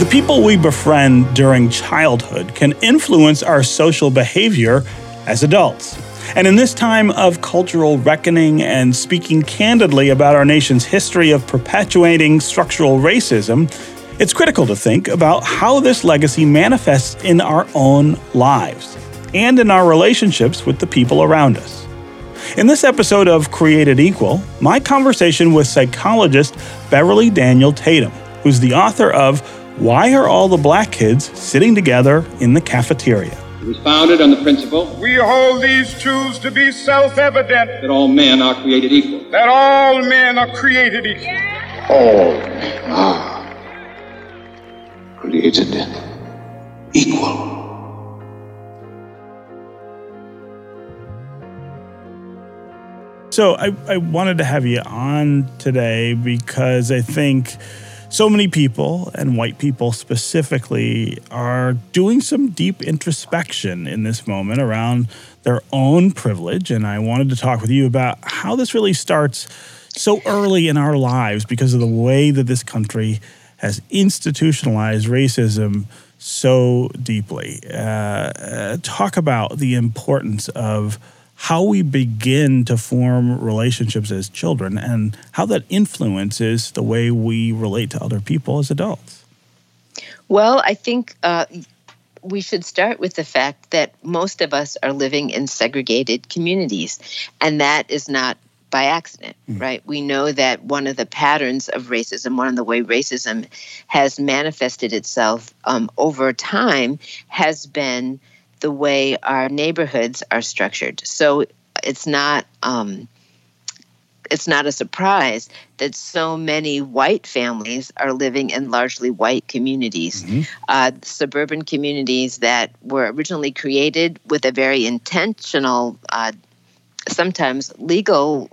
The people we befriend during childhood can influence our social behavior as adults. And in this time of cultural reckoning and speaking candidly about our nation's history of perpetuating structural racism, it's critical to think about how this legacy manifests in our own lives and in our relationships with the people around us. In this episode of Created Equal, my conversation with psychologist Beverly Daniel Tatum, who's the author of Why Are All the Black Kids Sitting Together in the Cafeteria? It was founded on the principle We hold these truths to be self evident that all men are created equal. that all men are created equal. all men are created equal. So I, I wanted to have you on today because I think so many people, and white people specifically, are doing some deep introspection in this moment around their own privilege. And I wanted to talk with you about how this really starts so early in our lives because of the way that this country has institutionalized racism so deeply. Uh, uh, talk about the importance of how we begin to form relationships as children and how that influences the way we relate to other people as adults. Well, I think uh, we should start with the fact that most of us are living in segregated communities, and that is not by accident, Mm. right? We know that one of the patterns of racism, one of the way racism has manifested itself um, over time, has been the way our neighborhoods are structured. So it's not. Um, it's not a surprise that so many white families are living in largely white communities, uh, suburban communities that were originally created with a very intentional, uh, sometimes legal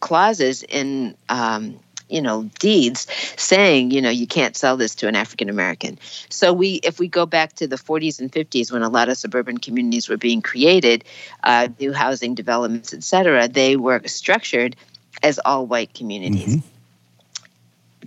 clauses in. Um, you know deeds saying you know you can't sell this to an african american so we if we go back to the 40s and 50s when a lot of suburban communities were being created uh, new housing developments etc. they were structured as all white communities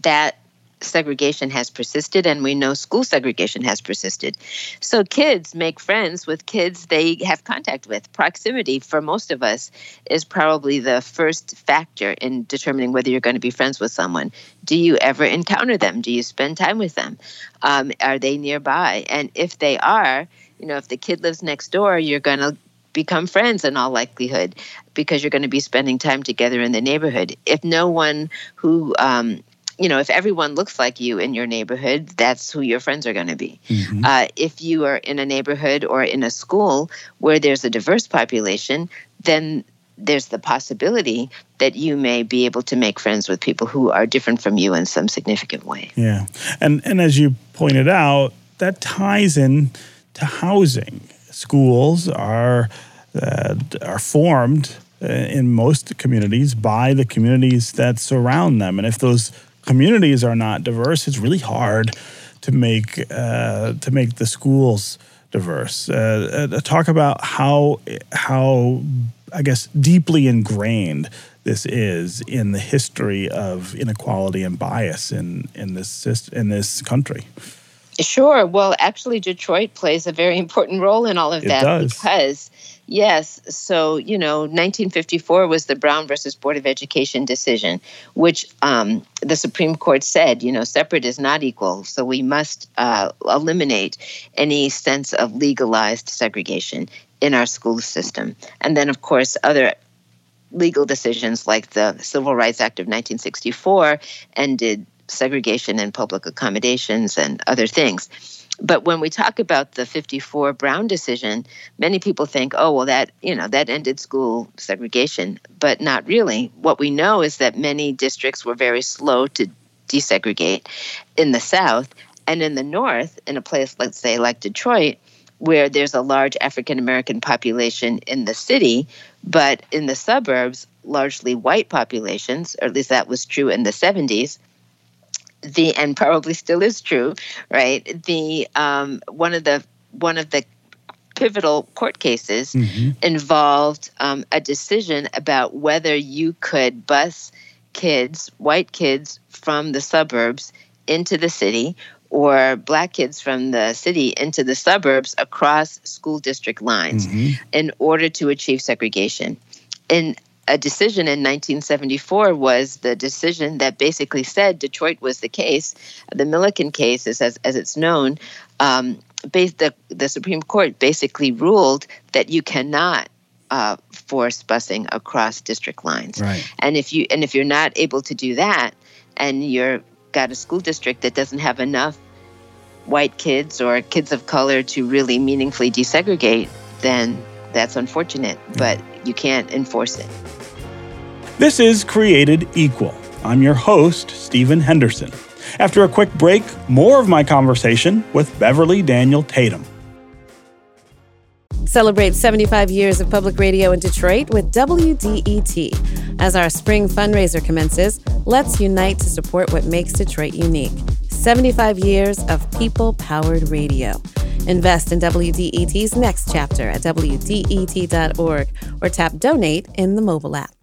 that segregation has persisted and we know school segregation has persisted. So kids make friends with kids they have contact with. Proximity for most of us is probably the first factor in determining whether you're going to be friends with someone. Do you ever encounter them? Do you spend time with them? Um, are they nearby? And if they are you know if the kid lives next door you're going to become friends in all likelihood because you're going to be spending time together in the neighborhood. If no one who um, you know, if everyone looks like you in your neighborhood, that's who your friends are going to be. Uh, if you are in a neighborhood or in a school where there's a diverse population, then there's the possibility that you may be able to make friends with people who are different from you in some significant way. Yeah. And and as you pointed out, that ties in to housing. Schools are uh, are formed uh, in most communities by the communities that surround them. And if those communities are not diverse, it's really hard to make uh, to make the schools diverse. Uh, uh, talk about how how I guess deeply ingrained this is in the history of inequality and bias in in this in this country. Sure. Well, actually, Detroit plays a very important role in all of It that does. because, yes, so, you know, 1954 was the Brown versus Board of Education decision, which um, the Supreme Court said, you know, separate is not equal. So we must uh, eliminate any sense of legalized segregation in our school system. And then, of course, other legal decisions like the Civil Rights Act of 1964 ended segregation in public accommodations and other things. But when we talk about the 54 Brown decision, many people think, oh, well, that, you know, that ended school segregation, but not really. What we know is that many districts were very slow to desegregate in the South. And in the North, in a place, let's say, like Detroit, where there's a large African American population in the city, but in the suburbs, largely white populations, or at least that was true in the 70s. The and probably still is true, right? The um, one of the one of the pivotal court cases involved um, a decision about whether you could bus kids, white kids, from the suburbs into the city or black kids from the city into the suburbs across school district lines in order to achieve segregation. In a decision in 1974 was the decision that basically said Detroit was the case. The Milliken case, as, as it's known, um, the, the Supreme Court basically ruled that you cannot uh, force busing across district lines. Right. And if you and if you're not able to do that, and you're got a school district that doesn't have enough white kids or kids of color to really meaningfully desegregate, then that's unfortunate. Mm. But you can't enforce it. This is Created Equal. I'm your host, Stephen Henderson. After a quick break, more of my conversation with Beverly Daniel Tatum. Celebrate 75 years of public radio in Detroit with WDET. As our spring fundraiser commences, let's unite to support what makes Detroit unique. 75 years of people powered radio. Invest in WDET's next chapter at WDET.org or tap donate in the mobile app.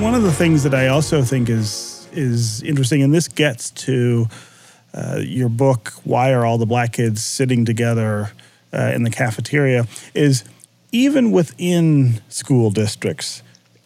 One of the things that I also think is is interesting, and this gets to uh, your book, "Why Are All the Black Kids Sitting Together uh, in the Cafeteria?" is even within school districts,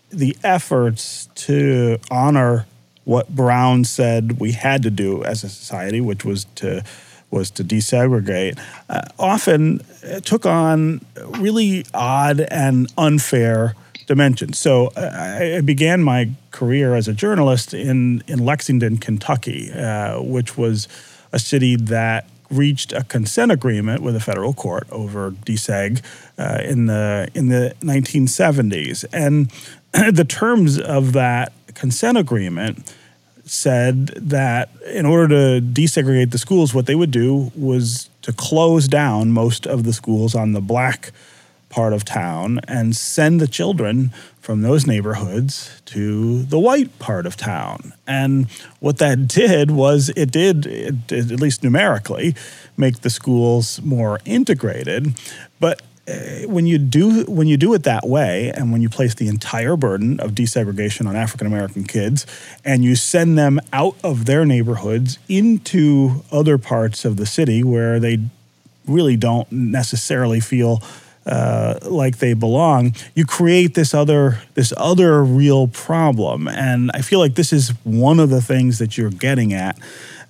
the efforts to honor what Brown said we had to do as a society, which was to was to desegregate, uh, often took on really odd and unfair dimensions. So I I began my career as a journalist in in Lexington, Kentucky, uh, which was a city that reached a consent agreement with a federal court over deseg uh, in the in the 1970s, and the terms of that consent agreement said that in order to desegregate the schools, what they would do was to close down most of the schools on the black part of town and send the children from those neighborhoods to the white part of town. And what that did was it did, it, did, at least numerically, make the schools more integrated. But when you do when you do it that way, and when you place the entire burden of desegregation on African American kids, and you send them out of their neighborhoods into other parts of the city where they really don't necessarily feel uh, like they belong, you create this other this other real problem. And I feel like this is one of the things that you're getting at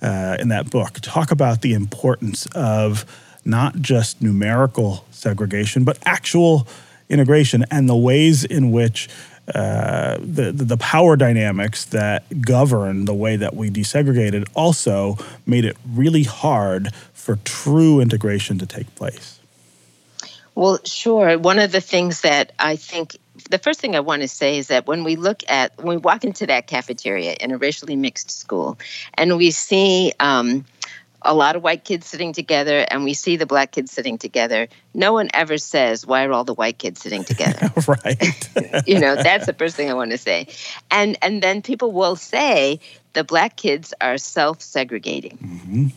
uh, in that book. Talk about the importance of not just numerical segregation, but actual integration and the ways in which uh, the, the power dynamics that govern the way that we desegregated also made it really hard for true integration to take place. Well, sure. One of the things that I think the first thing I want to say is that when we look at when we walk into that cafeteria in a racially mixed school, and we see um, a lot of white kids sitting together, and we see the black kids sitting together, no one ever says, "Why are all the white kids sitting together?" right. you know, that's the first thing I want to say, and and then people will say the black kids are self-segregating. Mm-hmm.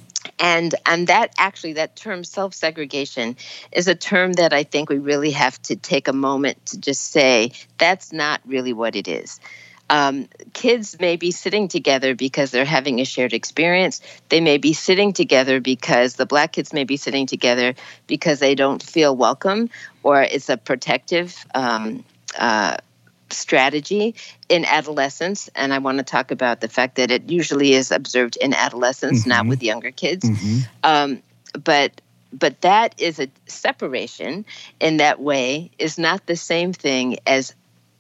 And and that actually that term self-segregation is a term that I think we really have to take a moment to just say that's not really what it is. Um, kids may be sitting together because they're having a shared experience. They may be sitting together because the black kids may be sitting together because they don't feel welcome or it's a protective um, uh, strategy in adolescence. And I want to talk about the fact that it usually is observed in adolescence, not with younger kids. Um, but but that is a separation in that way is not the same thing as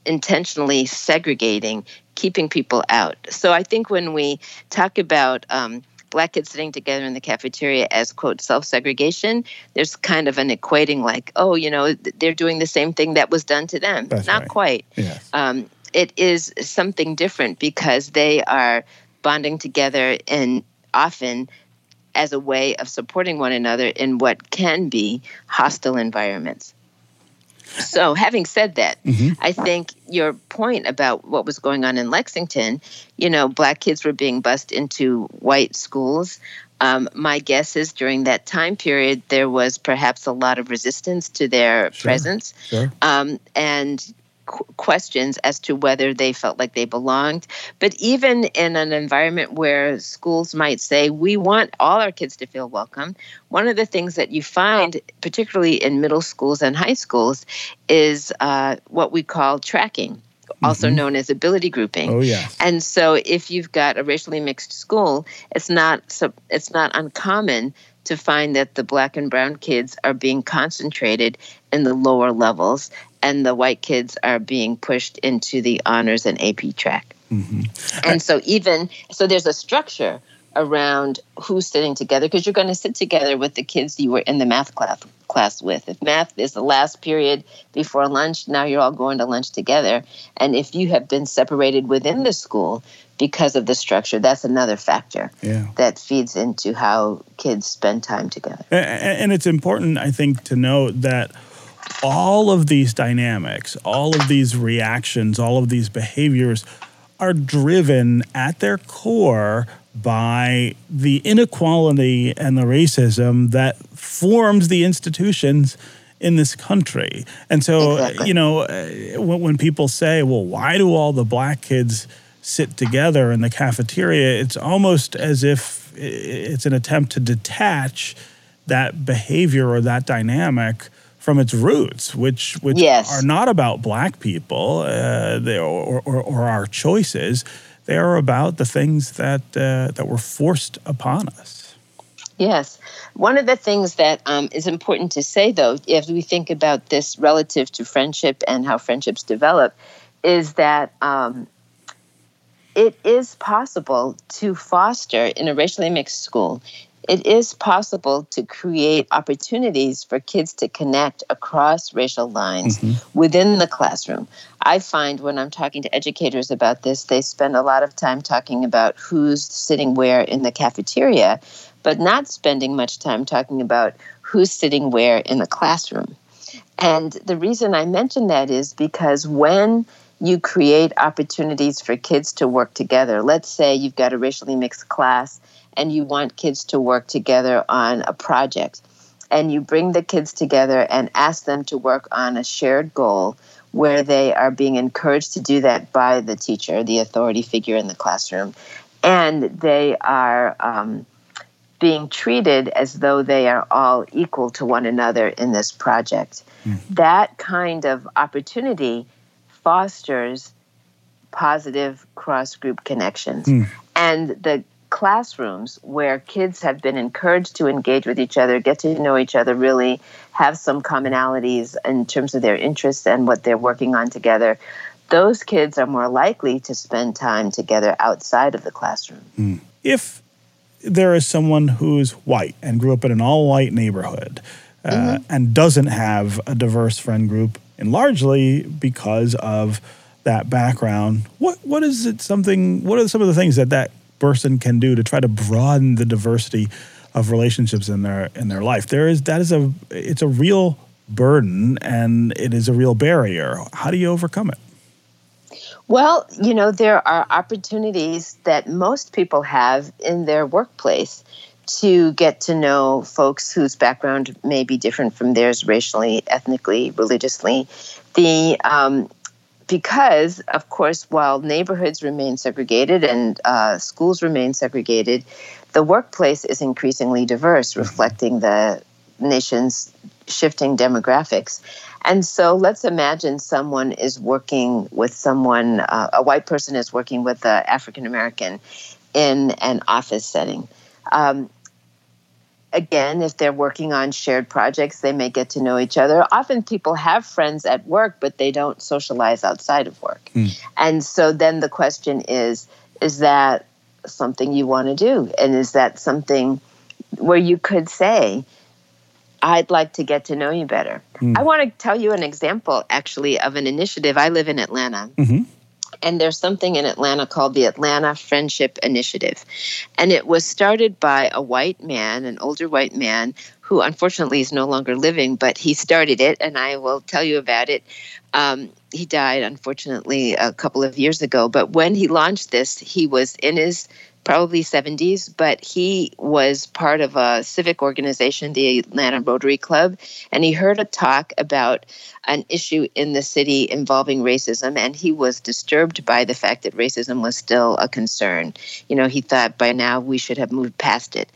intentionally segregating, keeping people out. So I think when we talk about um, black kids sitting together in the cafeteria as quote self-segregation, there's kind of an equating like, oh, you know, they're doing the same thing that was done to them. That's not right. quite. Yes. Um, it is something different because they are bonding together and often as a way of supporting one another in what can be hostile environments. So, having said that, I think your point about what was going on in Lexington, you know, black kids were being bused into white schools. Um, my guess is during that time period, there was perhaps a lot of resistance to their Sure. presence. Sure. Um, and qu- questions as to whether they felt like they belonged. But even in an environment where schools might say, we want all our kids to feel welcome, one of the things that you find, particularly in middle schools and high schools, is uh, what we call tracking. Also known as ability grouping. Oh yes. And so, if you've got a racially mixed school, it's not so it's not uncommon to find that the black and brown kids are being concentrated in the lower levels, and the white kids are being pushed into the honors and AP track. Mm-hmm. And so, even so, there's a structure around who's sitting together because you're going to sit together with the kids you were in the math class class with. If math is the last period before lunch, now you're all going to lunch together. And if you have been separated within the school because of the structure, that's another factor Yeah. that feeds into how kids spend time together. And it's important, I think, to note that all of these dynamics, all of these reactions, all of these behaviors are driven at their core by the inequality and the racism that forms the institutions in this country. And so, Exactly. you know, uh, when, when people say, well, why do all the black kids sit together in the cafeteria? It's almost as if it's an attempt to detach that behavior or that dynamic from its roots, which which Yes. are not about black people uh, they, or, or, or our choices. They are about the things that uh, that were forced upon us. Yes. One of the things that um, is important to say, though, if we think about this relative to friendship and how friendships develop, is that um, it is possible to foster in a racially mixed school. It is possible to create opportunities for kids to connect across racial lines mm-hmm. within the classroom. I find when I'm talking to educators about this, they spend a lot of time talking about who's sitting where in the cafeteria, but not spending much time talking about who's sitting where in the classroom. And the reason I mention that is because when you create opportunities for kids to work together, let's say you've got a racially mixed class and you want kids to work together on a project, and you bring the kids together and ask them to work on a shared goal where they are being encouraged to do that by the teacher, the authority figure in the classroom, and they are. Um, being treated as though they are all equal to one another in this project. That kind of opportunity fosters positive cross group connections. And the classrooms where kids have been encouraged to engage with each other, get to know each other, really have some commonalities in terms of their interests and what they're working on together. Those kids are more likely to spend time together outside of the classroom. If there is someone who's white and grew up in an all-white neighborhood uh, and doesn't have a diverse friend group, and largely because of that background, what what is it? Something? What are some of the things that that person can do to try to broaden the diversity of relationships in their in their life? There is that is a it's a real burden and it is a real barrier. How do you overcome it? Well, you know, there are opportunities that most people have in their workplace to get to know folks whose background may be different from theirs racially, ethnically, religiously. The um, because, of course, while neighborhoods remain segregated and uh, schools remain segregated, the workplace is increasingly diverse, reflecting the nation's shifting demographics. And so let's imagine someone is working with someone, uh, a white person is working with an African American in an office setting. Um, again, if they're working on shared projects, they may get to know each other. Often people have friends at work, but they don't socialize outside of work. Hmm. And so then the question is is that something you want to do? And is that something where you could say, I'd like to get to know you better? Hmm. I want to tell you an example actually of an initiative. I live in Atlanta. Mm-hmm. And there's something in Atlanta called the Atlanta Friendship Initiative. And it was started by a white man, an older white man, who unfortunately is no longer living, but he started it, and I will tell you about it. Um, he died, unfortunately, a couple of years ago. But when he launched this, he was in his probably 70s, but he was part of a civic organization, the Atlanta Rotary Club, and he heard a talk about an issue in the city involving racism, and he was disturbed by the fact that racism was still a concern. You know, he thought by now we should have moved past it.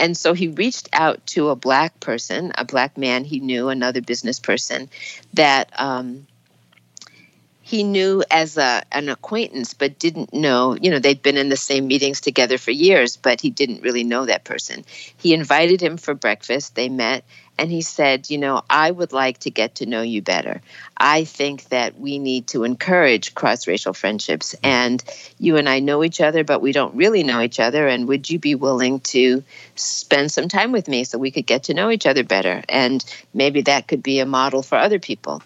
And so he reached out to a black person, a black man he knew, another business person, that um, he knew as a, an acquaintance, but didn't know, you know, they'd been in the same meetings together for years, but he didn't really know that person. He invited him for breakfast. They met, and he said, You know, I would like to get to know you better. I think that we need to encourage cross racial friendships. And you and I know each other, but we don't really know each other. And would you be willing to spend some time with me so we could get to know each other better? And maybe that could be a model for other people.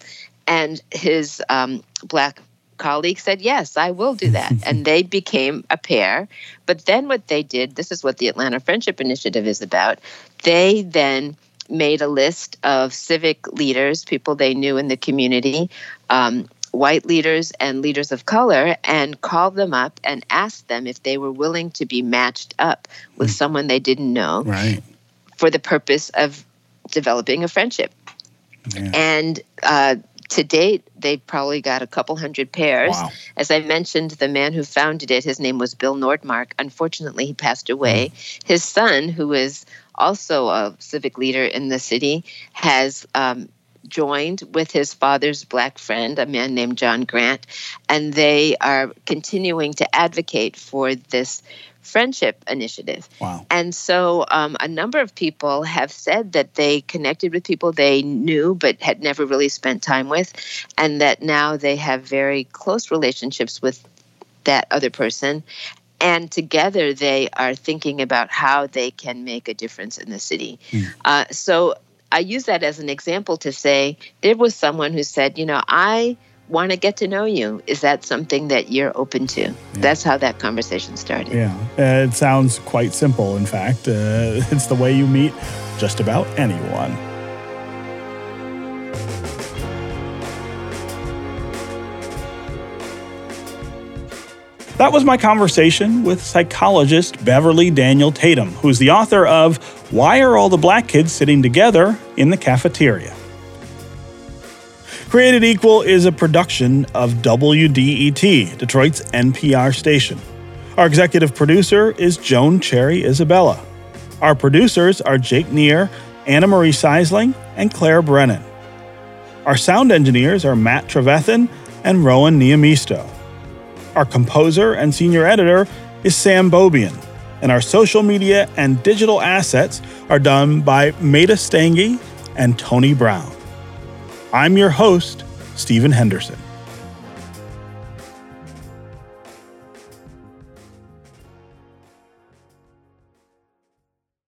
And his um, black colleague said, Yes, I will do that. and they became a pair. But then what they did, this is what the Atlanta Friendship Initiative is about, they then made a list of civic leaders, people they knew in the community, um, white leaders and leaders of color, and called them up and asked them if they were willing to be matched up with mm. someone they didn't know right. for the purpose of developing a friendship. Yeah. And uh, to date, they've probably got a couple hundred pairs. Wow. As I mentioned, the man who founded it, his name was Bill Nordmark. Unfortunately, he passed away. Mm. His son, who is also a civic leader in the city, has um, joined with his father's black friend, a man named John Grant, and they are continuing to advocate for this friendship initiative. Wow. And so um, a number of people have said that they connected with people they knew but had never really spent time with, and that now they have very close relationships with that other person. And together they are thinking about how they can make a difference in the city. Mm. Uh, so I use that as an example to say there was someone who said, you know, I want to get to know you. Is that something that you're open to? Yeah. That's how that conversation started. Yeah, uh, it sounds quite simple. In fact, uh, it's the way you meet just about anyone. That was my conversation with psychologist Beverly Daniel Tatum, who's the author of Why Are All the Black Kids Sitting Together in the Cafeteria? Created Equal is a production of WDET, Detroit's NPR station. Our executive producer is Joan Cherry Isabella. Our producers are Jake Neher, Anna Marie Seisling, and Claire Brennan. Our sound engineers are Matt Trevethan and Rowan Niemisto. Our composer and senior editor is Sam Beaubien, and our social media and digital assets are done by Maida Stange and Tony Brown. I'm your host, Stephen Henderson.